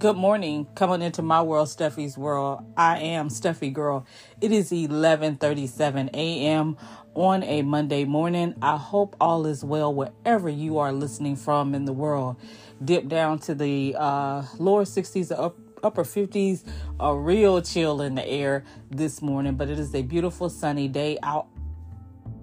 Good morning. Coming into my world, Steffi's world. I am Steffi Girl. It is 11:37 a.m. on a Monday morning. I hope all is well wherever you are listening from in the world. Dip down to the uh, lower 60s, up, upper 50s, a real chill in the air this morning. But it is a beautiful sunny day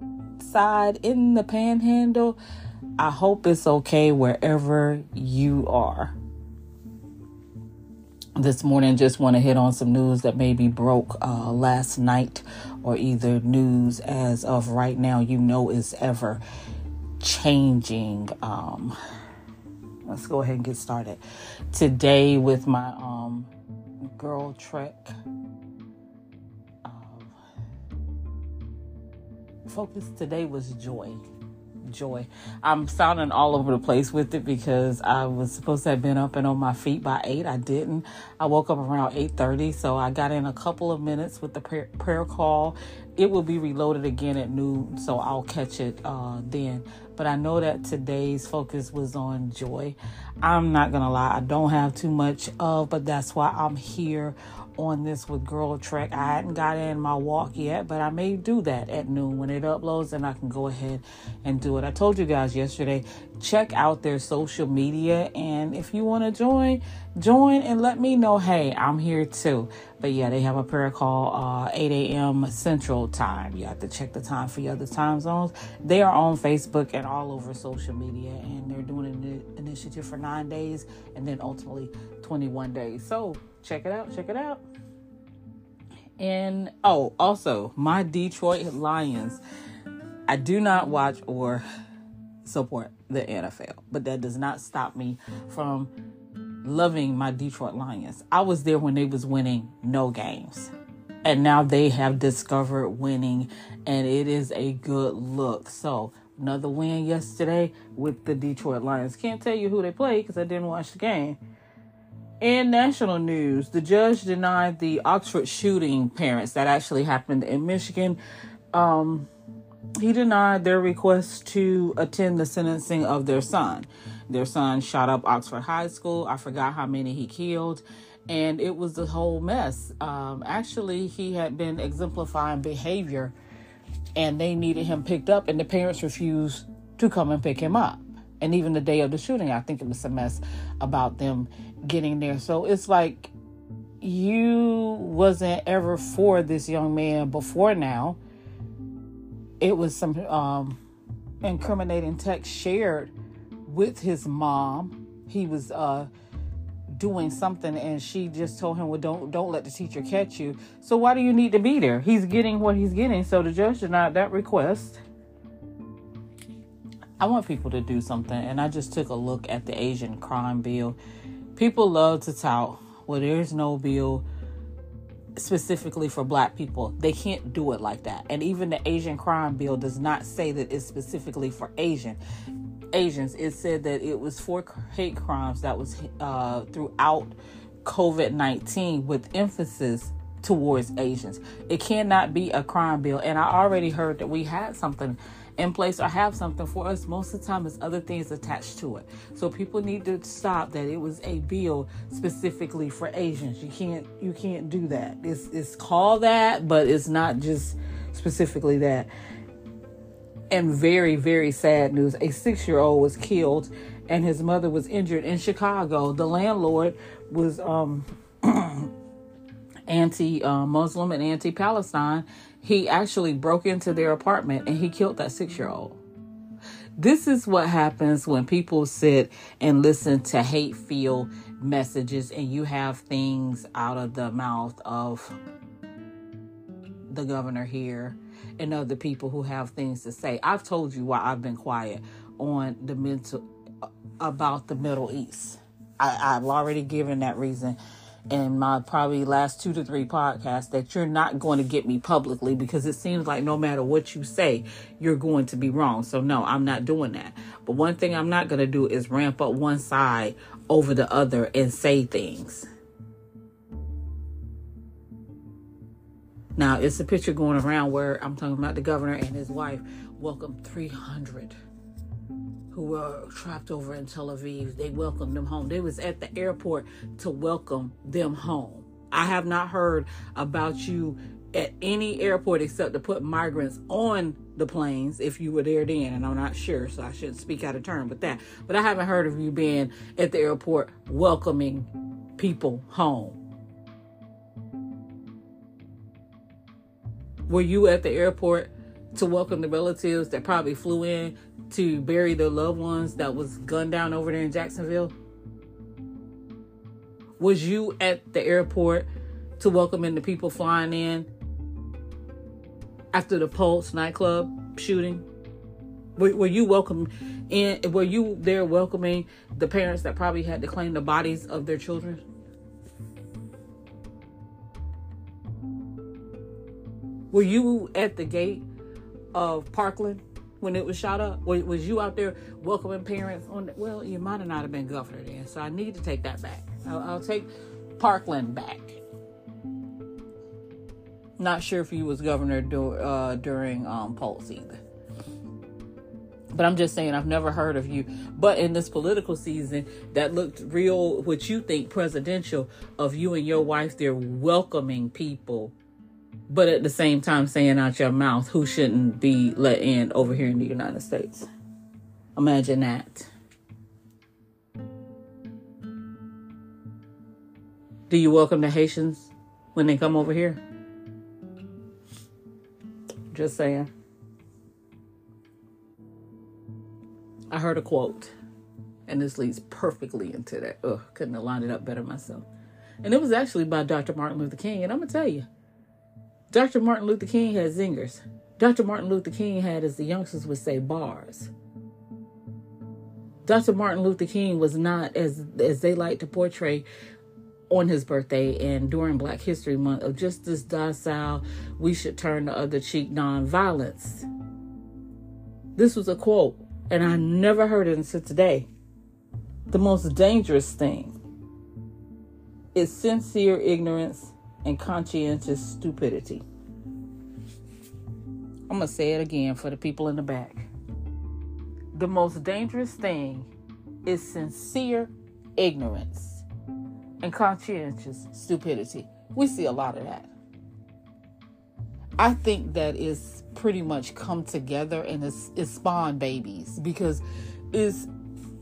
outside in the Panhandle. I hope it's okay wherever you are this morning just want to hit on some news that maybe broke uh, last night or either news as of right now you know is ever changing. Um, let's go ahead and get started. Today with my um, girl trek um, focus today was joy joy. I'm sounding all over the place with it because I was supposed to have been up and on my feet by 8. I didn't. I woke up around 8:30, so I got in a couple of minutes with the prayer, prayer call. It will be reloaded again at noon, so I'll catch it uh, then. But I know that today's focus was on joy. I'm not gonna lie, I don't have too much of, but that's why I'm here on this with Girl Trek. I hadn't got in my walk yet, but I may do that at noon when it uploads, and I can go ahead and do it. I told you guys yesterday, check out their social media, and if you want to join, join and let me know. Hey, I'm here too. But yeah, they have a prayer call uh, 8 a.m. Central Time. You have to check the time for your other time zones. They are on Facebook and all over social media, and they're doing an initiative for nine days, and then ultimately 21 days. So check it out. Check it out. And oh, also, my Detroit Lions. I do not watch or support the NFL, but that does not stop me from loving my Detroit Lions. I was there when they was winning no games. And now they have discovered winning and it is a good look. So, another win yesterday with the Detroit Lions. Can't tell you who they played because I didn't watch the game. In national news, the judge denied the Oxford shooting parents that actually happened in Michigan. Um, he denied their request to attend the sentencing of their son. Their son shot up Oxford High School. I forgot how many he killed. And it was a whole mess. Um, actually, he had been exemplifying behavior and they needed him picked up, and the parents refused to come and pick him up. And even the day of the shooting, I think it was a mess about them getting there. So it's like you wasn't ever for this young man before now. It was some um, incriminating text shared with his mom. He was uh, doing something, and she just told him, "Well, don't don't let the teacher catch you." So why do you need to be there? He's getting what he's getting. So the judge denied that request. I want people to do something, and I just took a look at the Asian crime bill people love to tout, well, there's no bill specifically for black people. They can't do it like that. And even the Asian crime bill does not say that it's specifically for Asian Asians. It said that it was for hate crimes that was uh, throughout COVID 19 with emphasis towards Asians. It cannot be a crime bill. And I already heard that we had something in place or have something for us, most of the time it's other things attached to it. So people need to stop that it was a bill specifically for Asians. You can't you can't do that. It's it's called that, but it's not just specifically that. And very, very sad news. A six year old was killed and his mother was injured in Chicago. The landlord was um anti Muslim and anti Palestine he actually broke into their apartment and he killed that six year old. This is what happens when people sit and listen to hate filled messages and you have things out of the mouth of the governor here and other people who have things to say. I've told you why I've been quiet on the mental about the Middle East. I, I've already given that reason in my probably last two to three podcasts that you're not going to get me publicly because it seems like no matter what you say, you're going to be wrong. So, no, I'm not doing that. But one thing I'm not going to do is ramp up one side over the other and say things. Now, it's a picture going around where I'm talking about the governor and his wife welcome 300 who were trapped over in Tel Aviv. They welcomed them home. They was at the airport to welcome them home. I have not heard about you at any airport except to put migrants on the planes if you were there then and i'm not sure so i shouldn't speak out of turn with that but i haven't heard of you being at the airport welcoming people home were you at the airport to welcome the relatives that probably flew in to bury their loved ones that was gunned down over there in jacksonville was you at the airport to welcome in the people flying in after the Pulse nightclub shooting? Were, were you welcome in? Were you there welcoming the parents that probably had to claim the bodies of their children? Were you at the gate of Parkland when it was shot up? Was, you out there welcoming parents on? The, well, you might have not have been governor then, so I need to take that back. I'll, I'll take Parkland back. Not sure if he was governor do, uh, during um, Pulse either. But I'm just saying, I've never heard of you. But in this political season, that looked real, what you think presidential, of you and your wife they're welcoming people, but at the same time saying out your mouth who shouldn't be let in over here in the United States. Imagine that. Do you welcome the Haitians when they come over here? Just saying. I heard a quote, and this leads perfectly into that. Ugh, couldn't have lined it up better myself. And it was actually by Dr. Martin Luther King. And I'm going to tell you, Dr. Martin Luther King had zingers. Dr. Martin Luther King had, as the youngsters would say, bars. Dr. Martin Luther King was not, as as they like to portray, on his birthday and during Black History Month of just this docile, we should turn the other cheek nonviolence. This was a quote, and I never heard it until today. The most dangerous thing is sincere ignorance and conscientious stupidity. I'm going to say it again for the people in the back. The most dangerous thing is sincere ignorance and conscientious stupidity. We see a lot of that. I think that is pretty much come together and it's, it's spawned babies because it's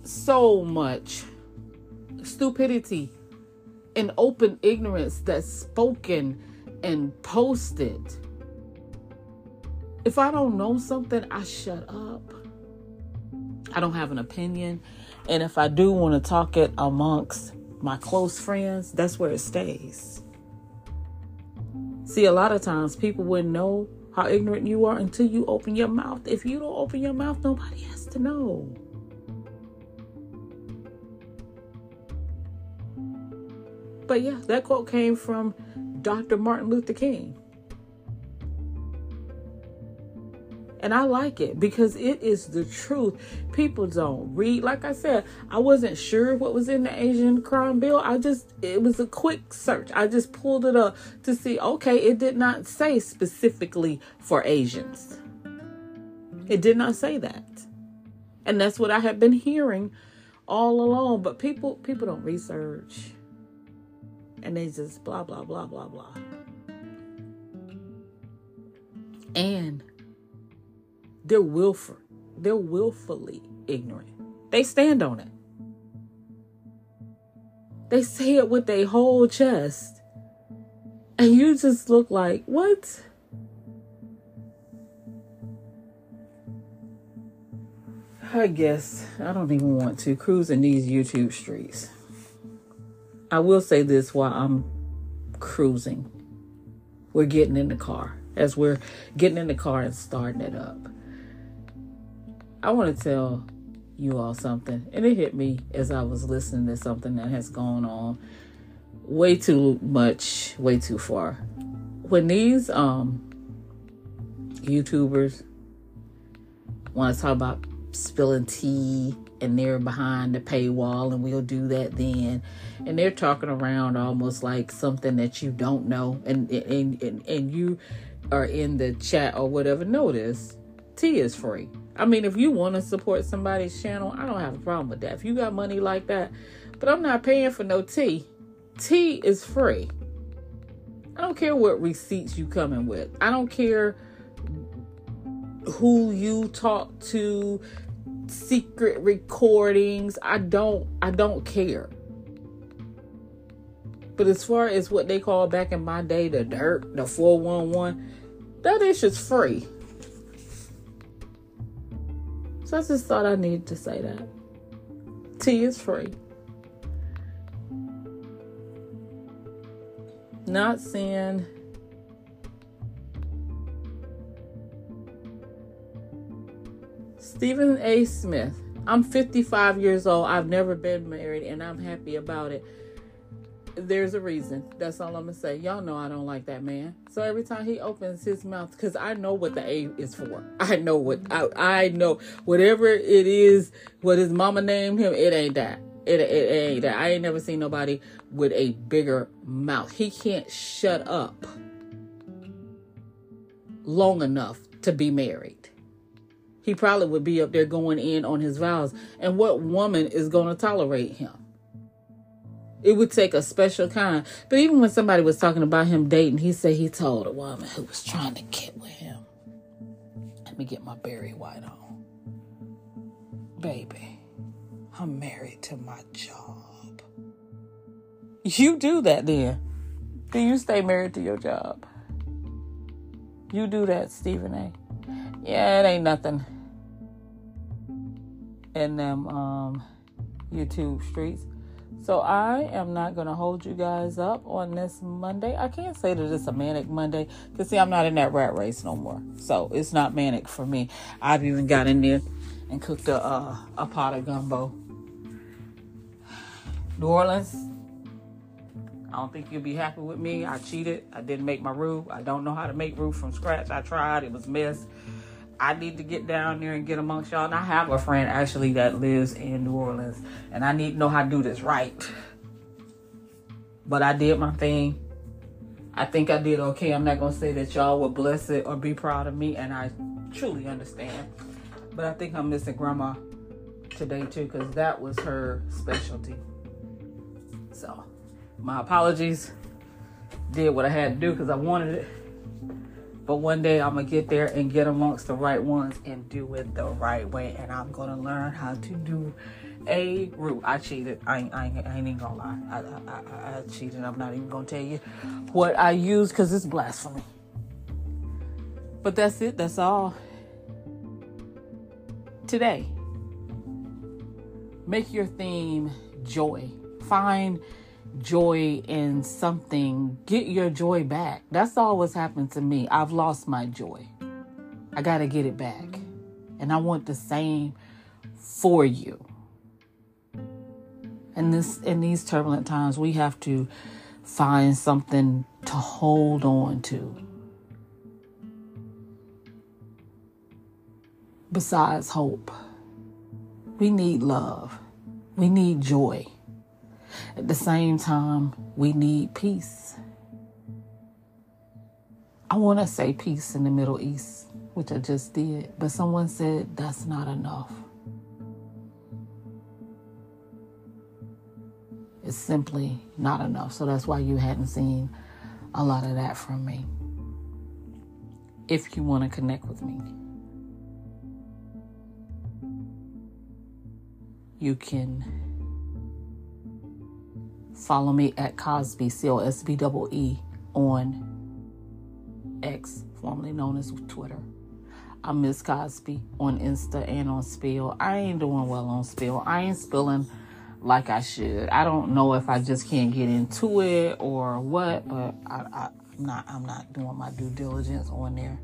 so much stupidity and open ignorance that's spoken and posted. If I don't know something, I shut up. I don't have an opinion. And if I do want to talk it amongst my close friends, that's where it stays. See, a lot of times people wouldn't know how ignorant you are until you open your mouth. If you don't open your mouth, nobody has to know. But yeah, that quote came from Dr. Martin Luther King. And I like it because it is the truth. People don't read. Like I said, I wasn't sure what was in the Asian crime bill. I just, it was a quick search. I just pulled it up to see, okay, it did not say specifically for Asians. It did not say that. And that's what I have been hearing all along. But people, people don't research. And they just blah, blah, blah, blah, blah. And they're willful. They're willfully ignorant. They stand on it. They say it with their whole chest. And you just look like, what? I guess I don't even want to cruise in these YouTube streets. I will say this while I'm cruising. We're getting in the car. As we're getting in the car and starting it up. I want to tell you all something, and it hit me as I was listening to something that has gone on way too much, way too far. When these um YouTubers want to talk about spilling tea and they're behind the paywall and we'll do that then and they're talking around almost like something that you don't know and and and, and you are in the chat or whatever notice tea is free I mean, if you want to support somebody's channel, I don't have a problem with that. If you got money like that, but I'm not paying for no tea. Tea is free. I don't care what receipts you coming with. I don't care who you talk to, secret recordings. I don't I don't care. But as far as what they call back in my day the dirt, the 411, that is just free. So I just thought I needed to say that. Tea is free. Not saying Stephen A. Smith. I'm 55 years old. I've never been married and I'm happy about it there's a reason. That's all I'm gonna say. Y'all know I don't like that man. So every time he opens his mouth, because I know what the A is for. I know what I, I know. Whatever it is, what his mama named him, it ain't that. It, it, it ain't that. I ain't never seen nobody with a bigger mouth. He can't shut up long enough to be married. He probably would be up there going in on his vows. And what woman is going to tolerate him? It would take a special kind. But even when somebody was talking about him dating, he said he told a woman who was trying to get with him, let me get my Barry White on. Baby, I'm married to my job. You do that then. Do you stay married to your job? You do that, Stephen A. Yeah, it ain't nothing in them um, YouTube streets. So I am not going to hold you guys up on this Monday. I can't say that it's a manic Monday because see, I'm not in that rat race no more. So it's not manic for me. I've even got in there and cooked a uh, a pot of gumbo. New Orleans. I don't think you'll be happy with me. I cheated. I didn't make my roux. I don't know how to make roux from scratch. I tried. It was mess. I need to get down there and get amongst y'all. And I have a friend actually that lives in New Orleans, and I need to know how to do this right. But I did my thing. I think I did okay. I'm not gonna say that y'all will bless it or be proud of me, and I truly understand. But I think I'm missing grandma today too, because that was her specialty. So, my apologies. Did what I had to do because I wanted it. But one day I'm gonna get there and get amongst the right ones and do it the right way. And I'm gonna learn how to do a roux. I cheated. I ain't, I I ain't even gonna lie. I, I, I, I cheated. I'm not even gonna tell you what I use because it's blasphemy. But that's it. That's all. Today, make your theme joy. Find joy in something, get your joy back. That's all what's happened to me. I've lost my joy. I got to get it back. And I want the same for you. And this in these turbulent times, we have to find something to hold on to. Besides hope, we need love. We need joy. At the same time, we need peace. I want to say peace in the Middle East, which I just did, but someone said that's not enough. It's simply not enough. So that's why you hadn't seen a lot of that from me. If you want to connect with me, you can Follow me at Cosbee, C O S B E E, on X, formerly known as Twitter. I'm Miss Cosbee on Insta and on Spill. I ain't doing well on Spill. I ain't spilling like I should. I don't know if I just can't get into it or what, but I, I'm not. I'm not doing my due diligence on there.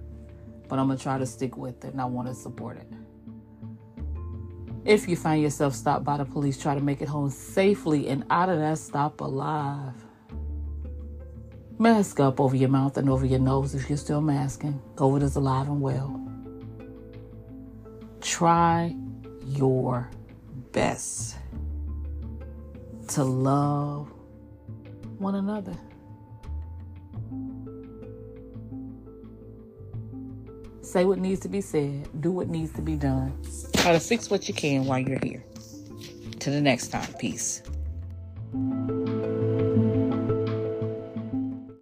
But I'm gonna try to stick with it, and I want to support it. If you find yourself stopped by the police, try to make it home safely and out of that stop alive. Mask up over your mouth and over your nose if you're still masking. COVID is alive and well. Try your best to love one another. say what needs to be said, do what needs to be done. Try to fix what you can while you're here. Till the next time, peace.